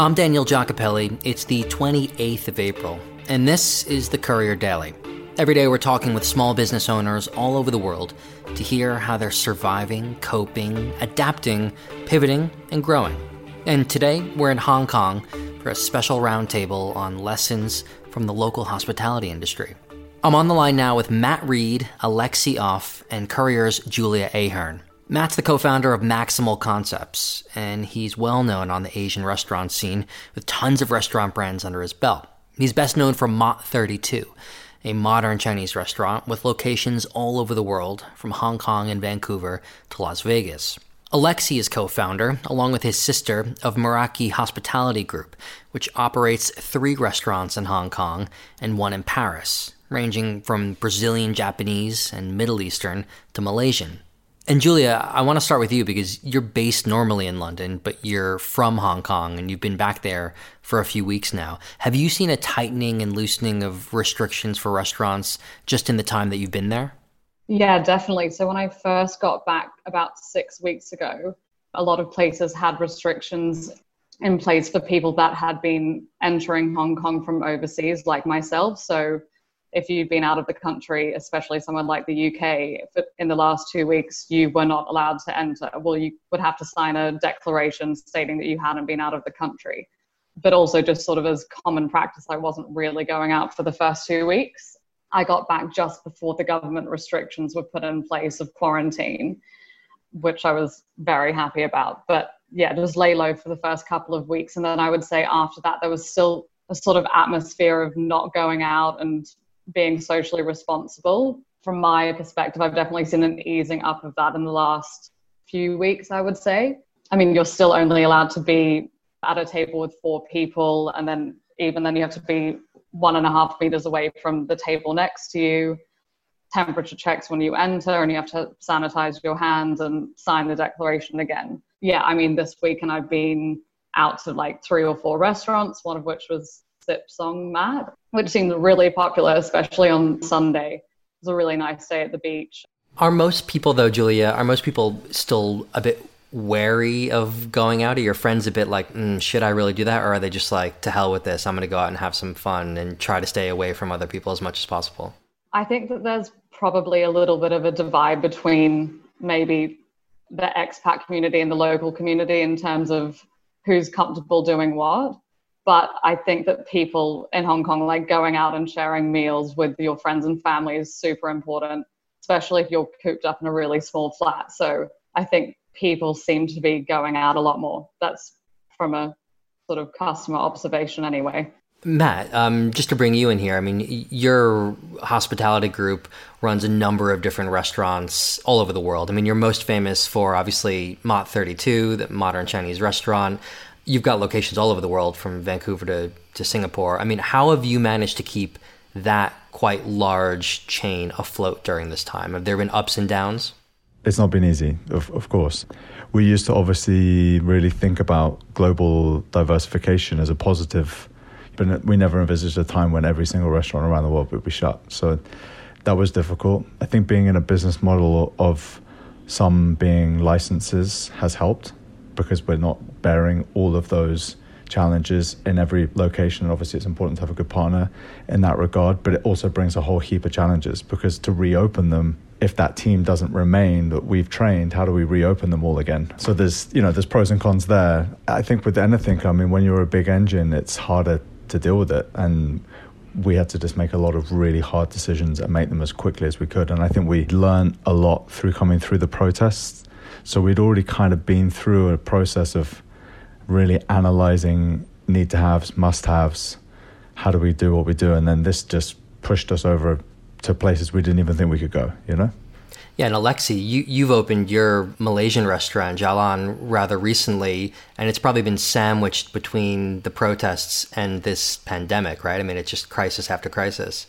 I'm Daniel Giacopelli. It's the 28th of April, and this is the Courier Daily. Every day we're talking with small business owners all over the world to hear how they're surviving, coping, adapting, pivoting, and growing. And today we're in Hong Kong for a special roundtable on lessons from the local hospitality industry. I'm on the line now with Matt Reid, Alexi Off, and Courier's Julia Ahern. Matt's the co founder of Maximal Concepts, and he's well known on the Asian restaurant scene with tons of restaurant brands under his belt. He's best known for Mott 32, a modern Chinese restaurant with locations all over the world, from Hong Kong and Vancouver to Las Vegas. Alexi is co founder, along with his sister, of Meraki Hospitality Group, which operates three restaurants in Hong Kong and one in Paris, ranging from Brazilian, Japanese, and Middle Eastern to Malaysian. And Julia, I want to start with you because you're based normally in London, but you're from Hong Kong and you've been back there for a few weeks now. Have you seen a tightening and loosening of restrictions for restaurants just in the time that you've been there? Yeah, definitely. So when I first got back about six weeks ago, a lot of places had restrictions in place for people that had been entering Hong Kong from overseas, like myself. So if you'd been out of the country, especially someone like the UK, in the last two weeks you were not allowed to enter, well, you would have to sign a declaration stating that you hadn't been out of the country. But also, just sort of as common practice, I wasn't really going out for the first two weeks. I got back just before the government restrictions were put in place of quarantine, which I was very happy about. But yeah, just lay low for the first couple of weeks. And then I would say after that, there was still a sort of atmosphere of not going out and being socially responsible. From my perspective, I've definitely seen an easing up of that in the last few weeks, I would say. I mean, you're still only allowed to be at a table with four people, and then even then, you have to be one and a half meters away from the table next to you. Temperature checks when you enter, and you have to sanitize your hands and sign the declaration again. Yeah, I mean, this week, and I've been out to like three or four restaurants, one of which was Sip Song Mat, which seems really popular, especially on Sunday. It was a really nice day at the beach. Are most people, though, Julia, are most people still a bit wary of going out? Are your friends a bit like, mm, should I really do that? Or are they just like, to hell with this, I'm going to go out and have some fun and try to stay away from other people as much as possible? I think that there's probably a little bit of a divide between maybe the expat community and the local community in terms of who's comfortable doing what. But I think that people in Hong Kong, like going out and sharing meals with your friends and family, is super important, especially if you're cooped up in a really small flat. So I think people seem to be going out a lot more. That's from a sort of customer observation, anyway. Matt, um, just to bring you in here, I mean, your hospitality group runs a number of different restaurants all over the world. I mean, you're most famous for obviously Mott 32, the modern Chinese restaurant. You've got locations all over the world from Vancouver to, to Singapore. I mean, how have you managed to keep that quite large chain afloat during this time? Have there been ups and downs? it's not been easy, of, of course. We used to obviously really think about global diversification as a positive, but we never envisaged a time when every single restaurant around the world would be shut. So that was difficult. I think being in a business model of some being licenses has helped because we're not bearing all of those challenges in every location. And obviously, it's important to have a good partner in that regard, but it also brings a whole heap of challenges because to reopen them if that team doesn't remain that we've trained, how do we reopen them all again? So there's you know there's pros and cons there. I think with anything, I mean, when you're a big engine, it's harder to deal with it, and we had to just make a lot of really hard decisions and make them as quickly as we could. And I think we learned a lot through coming through the protests. So we'd already kind of been through a process of really analyzing need to haves, must haves. How do we do what we do? And then this just pushed us over to places we didn't even think we could go, you know? Yeah, and Alexi, you, you've opened your Malaysian restaurant, Jalan, rather recently, and it's probably been sandwiched between the protests and this pandemic, right? I mean, it's just crisis after crisis.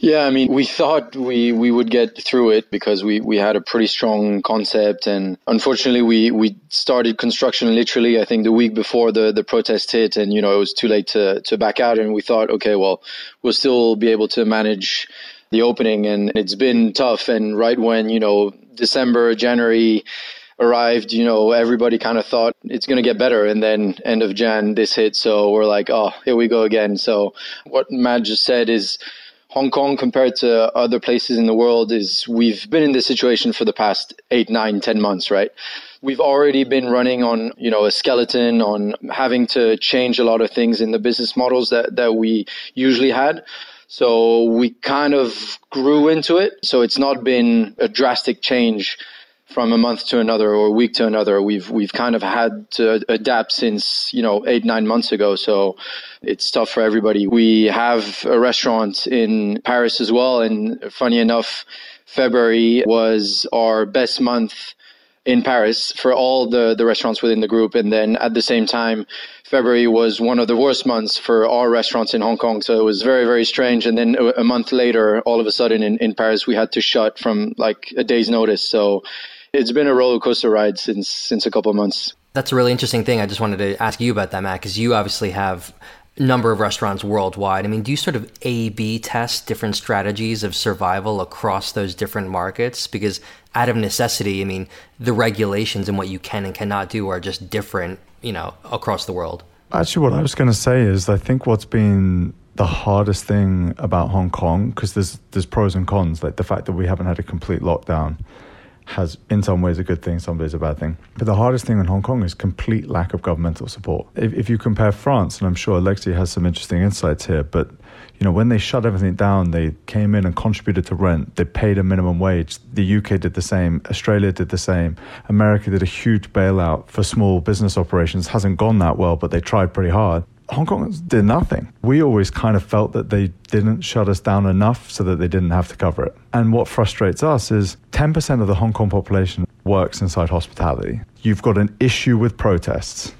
Yeah, I mean, we thought we, we would get through it because we, we had a pretty strong concept. And unfortunately, we, we started construction literally, I think, the week before the, the protest hit. And, you know, it was too late to, to back out. And we thought, okay, well, we'll still be able to manage the opening and it's been tough and right when you know december january arrived, you know, everybody kind of thought it's going to get better. And then end of Jan, this hit. So we're like, oh, here we go again. So what Matt just said is Hong Kong compared to other places in the world is we've been in this situation for the past eight, nine, ten months, right? We've already been running on, you know, a skeleton on having to change a lot of things in the business models that, that we usually had. So we kind of grew into it. So it's not been a drastic change from a month to another or a week to another. We've we've kind of had to adapt since you know eight nine months ago. So it's tough for everybody. We have a restaurant in Paris as well, and funny enough, February was our best month in Paris for all the, the restaurants within the group. And then at the same time, February was one of the worst months for our restaurants in Hong Kong. So it was very, very strange. And then a, a month later, all of a sudden in, in Paris, we had to shut from like a day's notice. So it's been a roller coaster ride since since a couple of months. That's a really interesting thing. I just wanted to ask you about that, Matt, because you obviously have a number of restaurants worldwide. I mean, do you sort of A B test different strategies of survival across those different markets? Because out of necessity, I mean, the regulations and what you can and cannot do are just different, you know, across the world. Actually, what I was going to say is I think what's been the hardest thing about Hong Kong, because there's, there's pros and cons, like the fact that we haven't had a complete lockdown has in some ways a good thing, some ways a bad thing. But the hardest thing in Hong Kong is complete lack of governmental support. If, if you compare France, and I'm sure Alexi has some interesting insights here, but you know, when they shut everything down, they came in and contributed to rent. They paid a minimum wage. The UK did the same. Australia did the same. America did a huge bailout for small business operations. Hasn't gone that well, but they tried pretty hard. Hong Kong did nothing. We always kind of felt that they didn't shut us down enough so that they didn't have to cover it. And what frustrates us is 10% of the Hong Kong population works inside hospitality. You've got an issue with protests.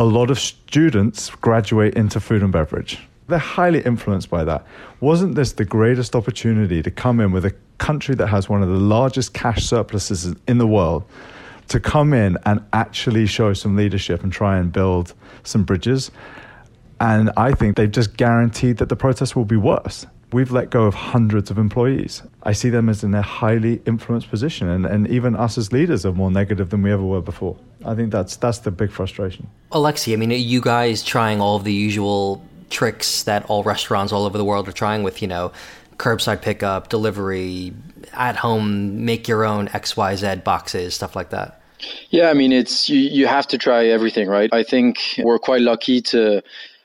A lot of students graduate into food and beverage. They're highly influenced by that. Wasn't this the greatest opportunity to come in with a country that has one of the largest cash surpluses in the world to come in and actually show some leadership and try and build some bridges? And I think they've just guaranteed that the protests will be worse. We've let go of hundreds of employees. I see them as in a highly influenced position, and, and even us as leaders are more negative than we ever were before. I think that's that's the big frustration. Alexi, I mean, are you guys trying all of the usual tricks that all restaurants all over the world are trying with, you know, curbside pickup, delivery, at home, make your own XYZ boxes, stuff like that? Yeah, I mean, it's you, you have to try everything, right? I think we're quite lucky to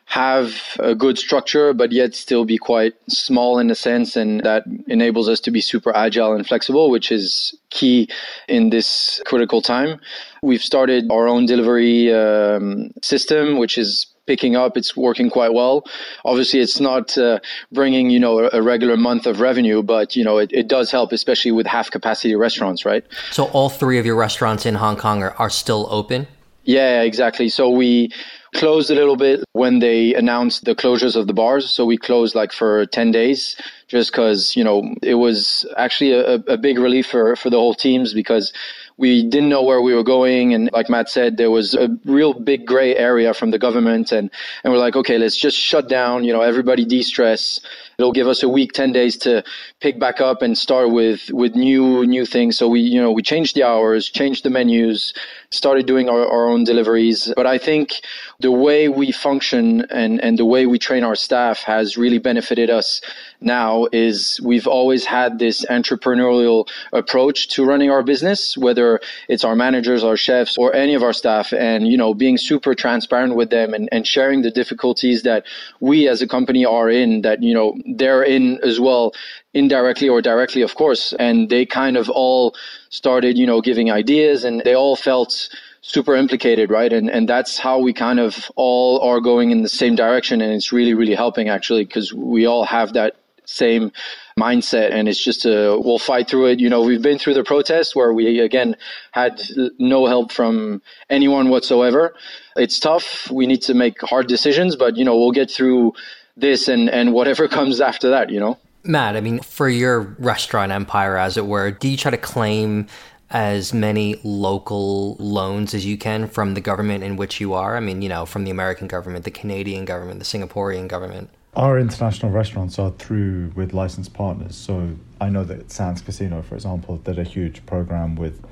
have a good structure, but yet still be quite small in a sense. And that enables us to be super agile and flexible, which is key in this critical time. We've started our own delivery um, system, which is picking up. It's working quite well. Obviously, it's not uh, bringing you know a, regular month of revenue, but you know it, it does help, especially with half capacity restaurants, right? So all three of your restaurants in Hong Kong are, are still open. Yeah, exactly. So we closed a little bit when they announced the closures of the bars. So we closed like for 10 days just because, you know, it was actually a, a big relief for, for the whole teams because we didn't know where we were going. And like Matt said, there was a real big gray area from the government. And, and we're like, okay, let's just shut down, you know, everybody de-stress. It'll give us a week, 10 days to pick back up and start with, with new, new things. So we, you know, we changed the hours, changed the menus, started doing our, our own deliveries. But I think the way we function and, and the way we train our staff has really benefited us now is we've always had this entrepreneurial approach to running our business, whether it's our managers, our chefs, or any of our staff, and you know, being super transparent with them and, and sharing the difficulties that we as a company are in, that you know they're in as well, indirectly or directly, of course, and they kind of all started, you know, giving ideas, and they all felt super implicated, right? And and that's how we kind of all are going in the same direction, and it's really really helping actually because we all have that same mindset and it's just a we'll fight through it. You know we've been through the protest where we again had no help from anyone whatsoever. It's tough. We need to make hard decisions but you know we'll get through this and and whatever comes after that you know? Matt i mean for your restaurant empire as it were do you try to claim as many local loans as you can from the government in which you are? I mean you know from the american government the canadian government the singaporean government our international restaurants are through with licensed partners. So I know that Sands Casino, for example, did a huge program with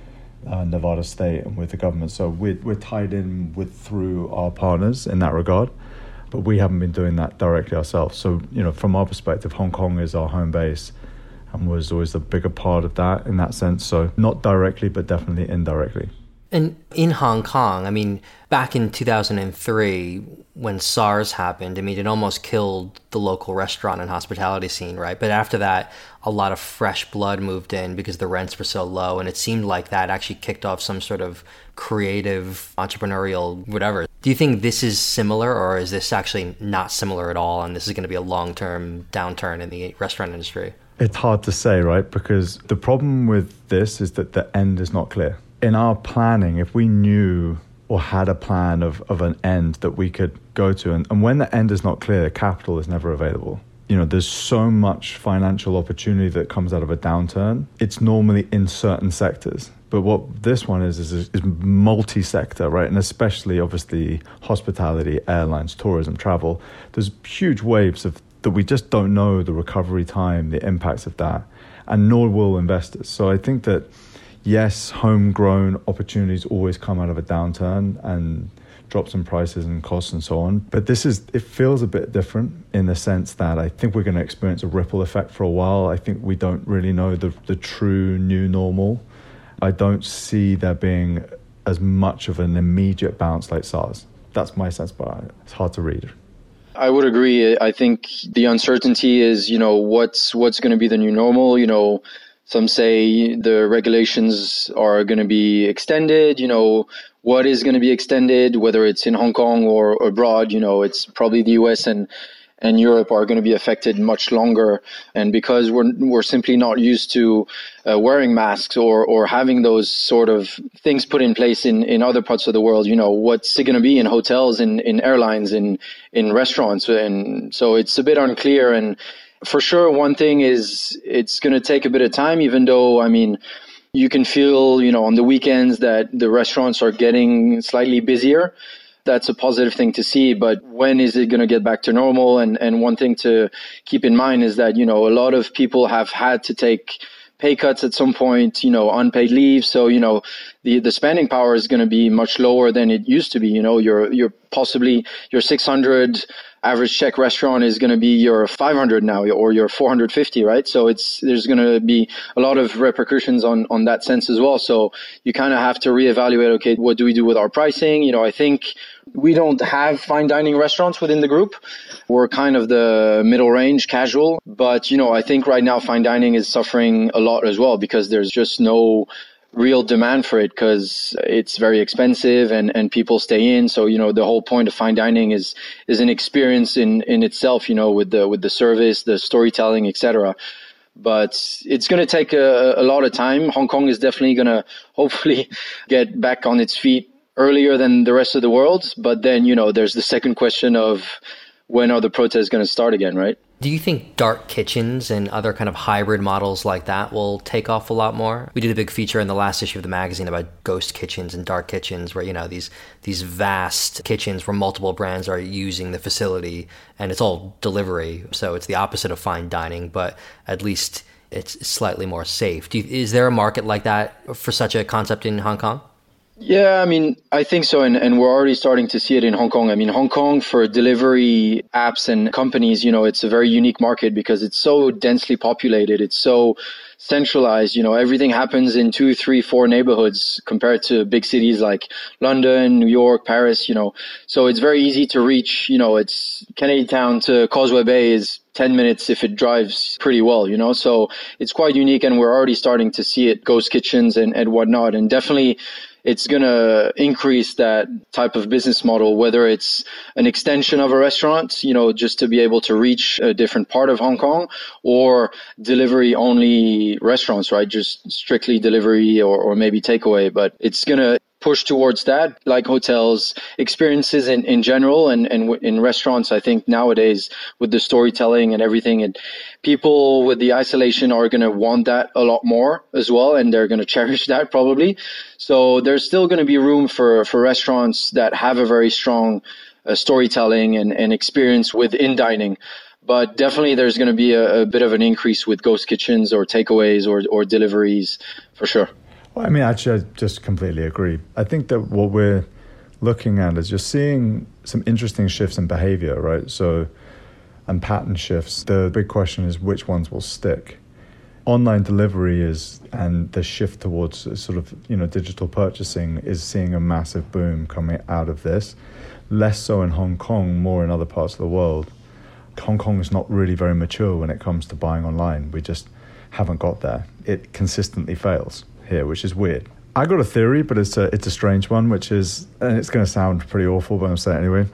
uh, Nevada State and with the government. So we're, we're tied in with through our partners in that regard, but we haven't been doing that directly ourselves. So, you know, from our perspective, Hong Kong is our home base and was always the bigger part of that in that sense. So not directly, but definitely indirectly. And in Hong Kong, I mean, back in 2003, when SARS happened, I mean, it almost killed the local restaurant and hospitality scene, right? But after that, a lot of fresh blood moved in because the rents were so low. And it seemed like that actually kicked off some sort of creative, entrepreneurial, whatever. Do you think this is similar, or is this actually not similar at all? And this is going to be a long term downturn in the restaurant industry? It's hard to say, right? Because the problem with this is that the end is not clear in our planning, if we knew or had a plan of, of an end that we could go to, and, and when the end is not clear, capital is never available. You know, there's so much financial opportunity that comes out of a downturn. It's normally in certain sectors. But what this one is, is, is multi sector, right? And especially, obviously, hospitality, airlines, tourism, travel. There's huge waves of that we just don't know the recovery time, the impacts of that, and nor will investors. So I think that yes, homegrown opportunities always come out of a downturn and drops in prices and costs and so on. But this is, it feels a bit different in the sense that I think we're going to experience a ripple effect for a while. I think we don't really know the, the true new normal. I don't see there being as much of an immediate bounce like SARS. That's my sense, but it's hard to read. I would agree. I think the uncertainty is, you know, what's what's going to be the new normal. You know, some say the regulations are going to be extended. You know, what is going to be extended, whether it's in Hong Kong or abroad. You know, it's probably the U.S. and and Europe are going to be affected much longer. And because we're we're simply not used to uh, wearing masks or or having those sort of things put in place in in other parts of the world, you know, what's it going to be in hotels, in in airlines, in in restaurants, and so it's a bit unclear and for sure, one thing is it's going to take a bit of time, even though, I mean, you can feel, you know, on the weekends that the restaurants are getting slightly busier. That's a positive thing to see, but when is it going to get back to normal? And, and one thing to keep in mind is that, you know, a lot of people have had to take pay cuts at some point, you know, unpaid leave. So, you know, the, the spending power is going to be much lower than it used to be. You know, you're, you're possibly your 600 average check restaurant is going to be your 500 now or your 450, right? So it's, there's going to be a lot of repercussions on, on that sense as well. So you kind of have to reevaluate, okay, what do we do with our pricing? You know, I think we don't have fine dining restaurants within the group. We're kind of the middle range casual, but you know, I think right now fine dining is suffering a lot as well because there's just no real demand for it because it's very expensive and, and people stay in. So, you know, the whole point of fine dining is, is an experience in, in itself, you know, with the, with the service, the storytelling, etc. But it's going to take a, a lot of time. Hong Kong is definitely going to hopefully get back on its feet earlier than the rest of the world. But then, you know, there's the second question of when are the protests going to start again, right? Do you think dark kitchens and other kind of hybrid models like that will take off a lot more? We did a big feature in the last issue of the magazine about ghost kitchens and dark kitchens, where you know these these vast kitchens where multiple brands are using the facility, and it's all delivery. So it's the opposite of fine dining, but at least it's slightly more safe. You, is there a market like that for such a concept in Hong Kong? Yeah, I mean, I think so. And, and we're already starting to see it in Hong Kong. I mean, Hong Kong for delivery apps and companies, you know, it's a very unique market because it's so densely populated. It's so centralized. You know, everything happens in two, three, four neighborhoods compared to big cities like London, New York, Paris, you know. So it's very easy to reach, you know, it's Kennedy Town to Causeway Bay is 10 minutes if it drives pretty well, you know? So it's quite unique and we're already starting to see it, ghost kitchens and, and whatnot. And definitely, it's going to increase that type of business model, whether it's an extension of a restaurant, you know, just to be able to reach a different part of Hong Kong or delivery only restaurants, right? Just strictly delivery or, or maybe takeaway, but it's going to push towards that, like hotels, experiences in, in general, and, and in restaurants. I think nowadays with the storytelling and everything, and people with the isolation are going to want that a lot more as well, and they're going to cherish that probably. So there's still going to be room for, for restaurants that have a very strong uh, storytelling and, and experience within dining. But definitely there's going to be a, a bit of an increase with ghost kitchens or takeaways or, or deliveries for sure. Well, I mean, actually, I just completely agree. I think that what we're looking at is you're seeing some interesting shifts in behavior, right? So, and pattern shifts. The big question is which ones will stick. Online delivery is, and the shift towards sort of you know digital purchasing is seeing a massive boom coming out of this. Less so in Hong Kong, more in other parts of the world. Hong Kong is not really very mature when it comes to buying online. We just haven't got there. It consistently fails here, which is weird. I got a theory, but it's a it's a strange one, which is, and it's going to sound pretty awful, but I'm saying anyway.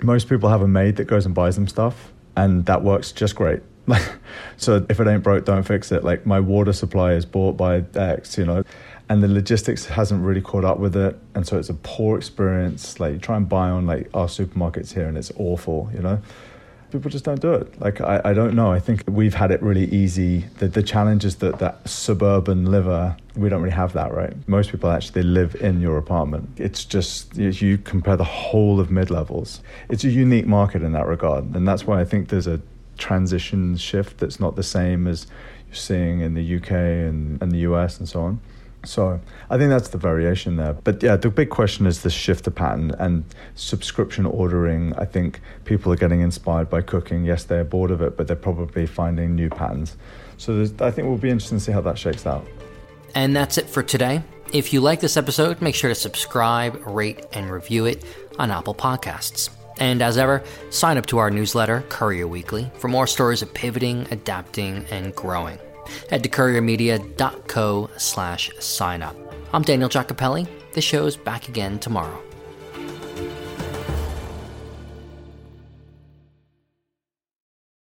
Most people have a maid that goes and buys them stuff, and that works just great. so if it ain't broke, don't fix it. Like my water supply is bought by X, you know, and the logistics hasn't really caught up with it, and so it's a poor experience. Like you try and buy on like our supermarkets here, and it's awful, you know people just don't do it. Like I, I don't know. I think we've had it really easy. The the challenge is that that suburban liver, we don't really have that, right? Most people actually live in your apartment. It's just you compare the whole of mid levels, it's a unique market in that regard, and that's why I think there's a transition shift that's not the same as you're seeing in the UK and, and the US and so on. So I think that's the variation there. But yeah, the big question is the shift to pattern and subscription ordering. I think people are getting inspired by cooking. Yes, they're bored of it, but they're probably finding new patterns. So I think we'll be interesting to see how that shakes out. And that's it for today. If you like this episode, make sure to subscribe, rate, and review it on Apple Podcasts. And as ever, sign up to our newsletter, Courier Weekly, for more stories of pivoting, adapting, and growing. Head to couriermedia.co slash sign up. I'm Daniel Giacopelli. The show's back again tomorrow.